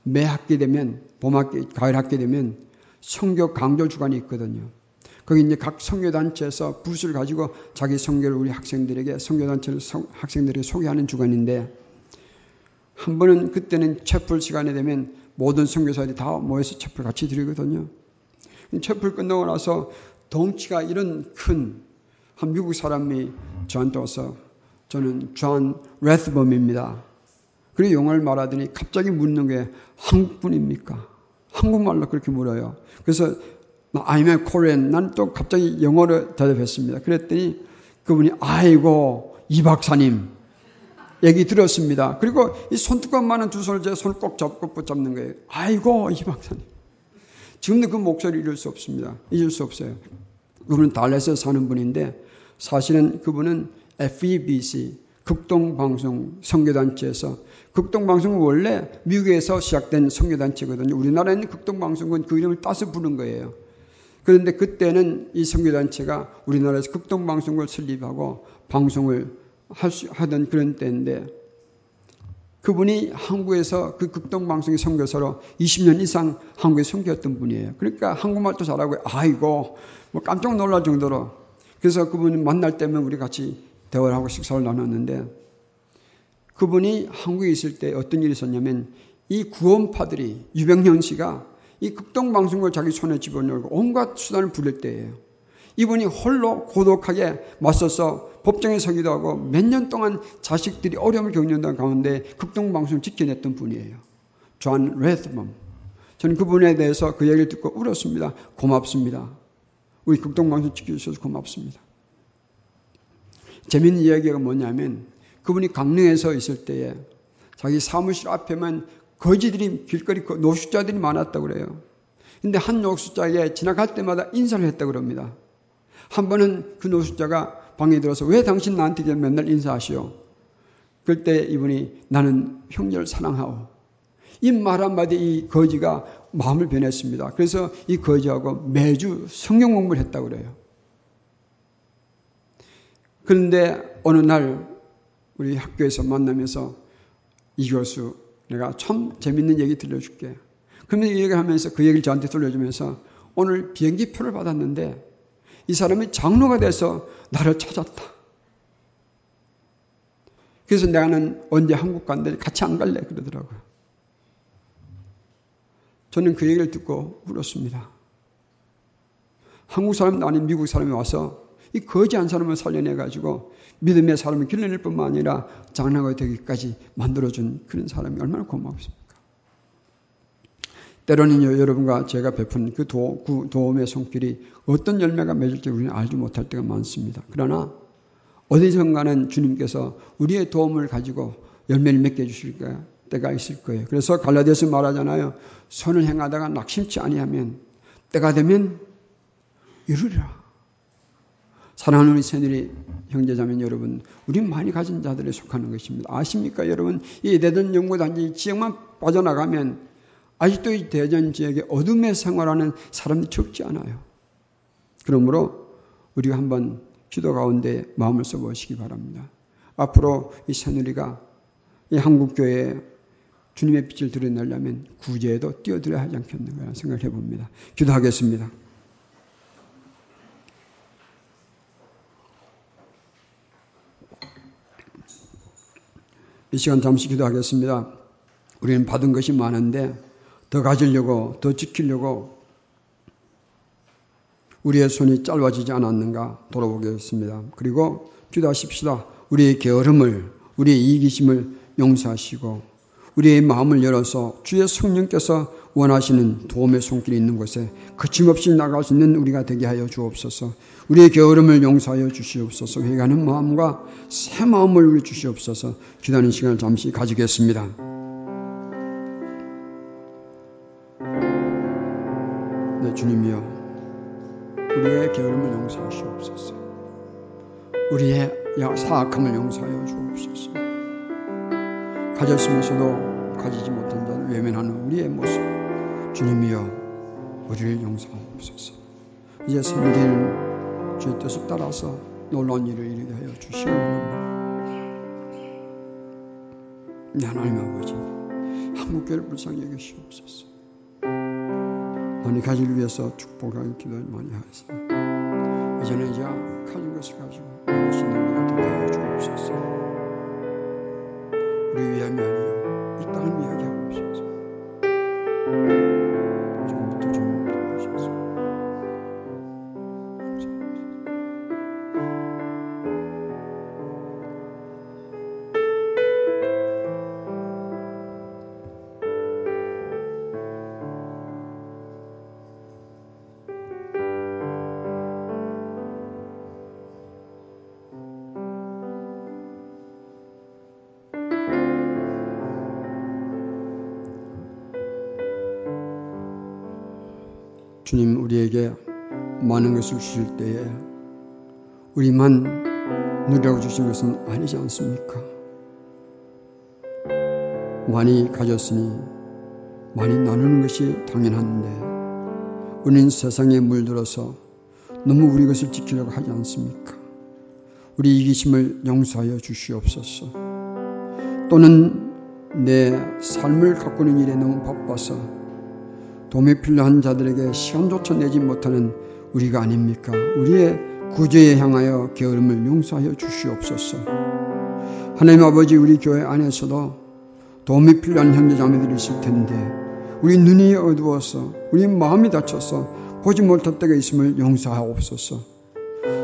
매 학기 되면 봄학기, 가을 학기 되면 성교 강조 주간이 있거든요. 거기 이제 각 성교단체에서 부스를 가지고 자기 성교를 우리 학생들에게 성교단체를 학생들에게 소개하는 주간인데 한 번은 그때는 채플 시간이 되면 모든 선교사들이 다 모여서 채플 같이 드리거든요. 채플 끝나고 나서 덩치가 이런 큰 한 미국 사람이 저한테 와서 저는 존 레스범입니다. 그리고 영어를 말하더니 갑자기 묻는 게 한국분입니까? 한국말로 그렇게 물어요. 그래서 I'm a Korean. 난 또 갑자기 영어로 대답했습니다. 그랬더니 그분이 아이고 이 박사님 얘기 들었습니다. 그리고 이 손뚜껑 많은 두 손을 제 손을 꼭 잡고 붙잡는 거예요. 아이고 이 박사님. 지금도 그 목소리 잊을 수 없습니다. 잊을 수 없어요. 그분은 달레스에 사는 분인데 사실은 그분은 FEBC 극동방송 선교단체에서 극동방송은 원래 미국에서 시작된 선교단체거든요. 우리나라에는 극동방송은 그 이름을 따서 부른 거예요. 그런데 그때는 이 선교단체가 우리나라에서 극동방송을 설립하고 방송을 할 수, 하던 그런 때인데 그분이 한국에서 그 극동방송의 선교사로 20년 이상 한국에 선교했던 분이에요. 그러니까 한국말도 잘하고 아이고 뭐 깜짝 놀랄 정도로 그래서 그분이 만날 때면 우리 같이 대화를 하고 식사를 나눴는데 그분이 한국에 있을 때 어떤 일이 있었냐면 이 구원파들이 유병언 씨가 이 극동 방송을 자기 손에 집어넣고 온갖 수단을 부릴 때예요. 이분이 홀로 고독하게 맞서서 법정에 서기도 하고 몇 년 동안 자식들이 어려움을 겪는 가운데 극동 방송을 지켜냈던 분이에요. 존 레드범. 저는 그분에 대해서 그 얘기를 듣고 울었습니다. 고맙습니다. 우리 극동 방송 지켜주셔서 고맙습니다. 재밌는 이야기가 뭐냐면 그분이 강릉에서 있을 때에 자기 사무실 앞에만 거지들이 길거리 노숙자들이 많았다고 그래요. 근데 한 노숙자에게 지나갈 때마다 인사를 했다고 그럽니다. 한 번은 그 노숙자가 방에 들어서 왜 당신 나한테 맨날 인사하시오? 그때 이분이 나는 형제를 사랑하오. 이 말 한마디 이 거지가 마음을 변했습니다. 그래서 이 거지하고 매주 성경 공부를 했다고 그래요. 그런데 어느 날 우리 학교에서 만나면서 이 교수 내가 참 재밌는 얘기 들려줄게. 그러면 이 얘기를 하면서 그 얘기를 저한테 들려주면서 오늘 비행기 표를 받았는데 이 사람이 장로가 돼서 나를 찾았다. 그래서 나는 언제 한국 간데 같이 안 갈래 그러더라고요. 저는 그 얘기를 듣고 울었습니다. 한국 사람도 아닌 미국 사람이 와서 이 거지 한 사람을 살려내 가지고 믿음의 사람을 길러낼 뿐만 아니라 장로가 되기까지 만들어준 그런 사람이 얼마나 고맙습니까? 때로는요, 여러분과 제가 베푼 그 도, 그 도움의 손길이 어떤 열매가 맺을지 우리는 알지 못할 때가 많습니다. 그러나 어디선가는 주님께서 우리의 도움을 가지고 열매를 맺게 해주실 거야. 때가 있을 거예요. 그래서 갈라디아서 말하잖아요. 선을 행하다가 낙심치 아니하면 때가 되면 이루리라. 사랑하는 우리 새누리 형제자매 여러분, 우리 많이 가진 자들에 속하는 것입니다. 아십니까, 여러분? 이 대전 연구단지 지역만 빠져나가면 아직도 이 대전 지역에 어둠에 생활하는 사람들이 적지 않아요. 그러므로 우리가 한번 기도 가운데 마음을 써보시기 바랍니다. 앞으로 이 새누리가 이 한국교회에 주님의 빛을 드러내려면 구제에도 뛰어들어야 하지 않겠는가 생각을 해봅니다. 기도하겠습니다. 이 시간 잠시 기도하겠습니다. 우리는 받은 것이 많은데 더 가지려고 더 지키려고 우리의 손이 짧아지지 않았는가 돌아보겠습니다. 그리고 기도하십시다. 우리의 게으름을 우리의 이기심을 용서하시고 우리의 마음을 열어서 주의 성령께서 원하시는 도움의 손길이 있는 곳에 거침없이 나갈 수 있는 우리가 되게 하여 주옵소서. 우리의 게으름을 용서하여 주시옵소서. 회개하는 마음과 새 마음을 우리 주시옵소서. 기도하는 시간을 잠시 가지겠습니다. 네, 주님이여. 우리의 게으름을 용서하시옵소서. 우리의 사악함을 용서하여 주옵소서. 가졌으면서도 가지지 못한 자를 외면하는 우리의 모습. 주님이여 우리를 용서하옵소서. 이제 새누리는 주의 뜻을 따라서 놀라운 일을 이루게 하여 주시옵소서. 네, 하나님 아버지 한국교회를 불쌍히 여기시옵소서. 많이 가지기 위해서 축복하는 기도를 많이 하세요. 이제는 이제 가진 것을 가지고 나올 수 있는 우리가 되게 하여 주옵소서. 우리 위함이 아니요 이 땅을 위하게 하옵소서. 주 많은 것을 주실 때에 우리만 누리라고 주신 것은 아니지 않습니까? 많이 가졌으니 많이 나누는 것이 당연한데 우리는 세상에 물들어서 너무 우리 것을 지키려고 하지 않습니까? 우리 이기심을 용서하여 주시옵소서. 또는 내 삶을 가꾸는 일에 너무 바빠서 도움이 필요한 자들에게 시간조차 내지 못하는 우리가 아닙니까? 우리의 구제에 향하여 게으름을 용서하여 주시옵소서. 하나님 아버지 우리 교회 안에서도 도움이 필요한 형제 자매들이 있을 텐데 우리 눈이 어두워서 우리 마음이 다쳐서 보지 못할 때가 있음을 용서하옵소서.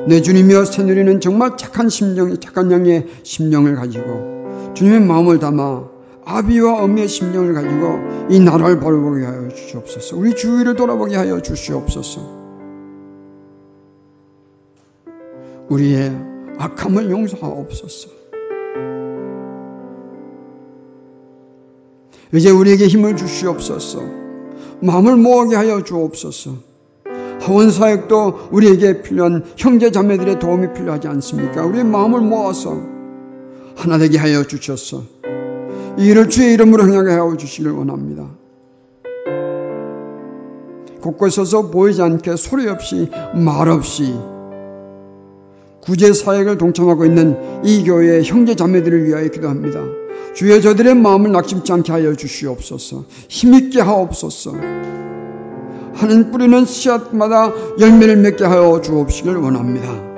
내 주님이여 새누리는 정말 착한 심령, 착한 양의 심령을 가지고 주님의 마음을 담아 아비와 어미의 심령을 가지고 이 나라를 바라보게 하여 주시옵소서. 우리 주위를 돌아보게 하여 주시옵소서. 우리의 악함을 용서하옵소서. 이제 우리에게 힘을 주시옵소서. 마음을 모으게 하여 주옵소서. 하원 사역도 우리에게 필요한 형제 자매들의 도움이 필요하지 않습니까? 우리의 마음을 모아서 하나 되게 하여 주셔서 이 일을 주의 이름으로 행하게 하여 주시길 원합니다. 곳곳에서 보이지 않게 소리 없이 말 없이 구제 사역을 동참하고 있는 이 교회의 형제 자매들을 위하여 기도합니다. 주여 저들의 마음을 낙심치 않게 하여 주시옵소서. 힘있게 하옵소서. 하는 뿌리는 씨앗마다 열매를 맺게 하여 주옵시길 원합니다.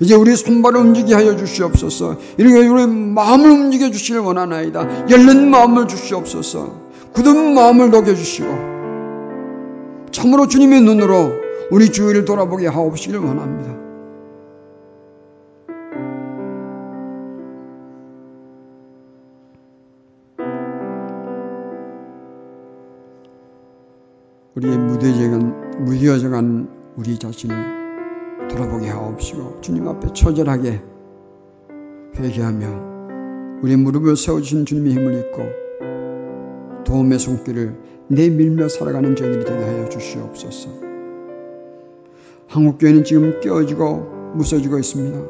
이제 우리 손발을 움직이게 하여 주시옵소서. 이렇게 우리 마음을 움직여 주시길 원하나이다. 열린 마음을 주시옵소서. 굳은 마음을 녹여주시고 참으로 주님의 눈으로 우리 주위를 돌아보게 하옵시길 원합니다. 우리의 무뎌져간, 무뎌져간 우리 자신을 돌아보게 하옵시고 주님 앞에 처절하게 회개하며 우리 무릎을 세워주신 주님의 힘을 입고 도움의 손길을 내밀며 살아가는 저희들이 되게 하여 주시옵소서. 한국교회는 지금 깨어지고 무서지고 있습니다.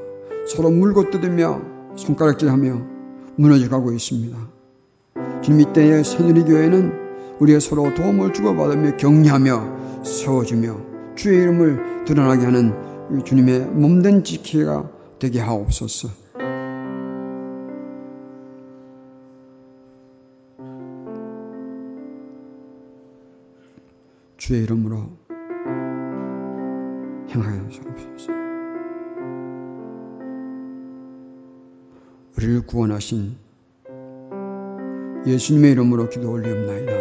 서로 물고 뜯으며 손가락질하며 무너져가고 있습니다. 주님 이 때의 새누리교회는 우리가 서로 도움을 주고받으며 격려하며 세워주며 주의 이름을 드러나게 하는 주님의 몸된 지키가 되게 하옵소서. 주의 이름으로 행하여 주옵소서. 우리를 구원하신 예수님의 이름으로 기도 올리옵나이다.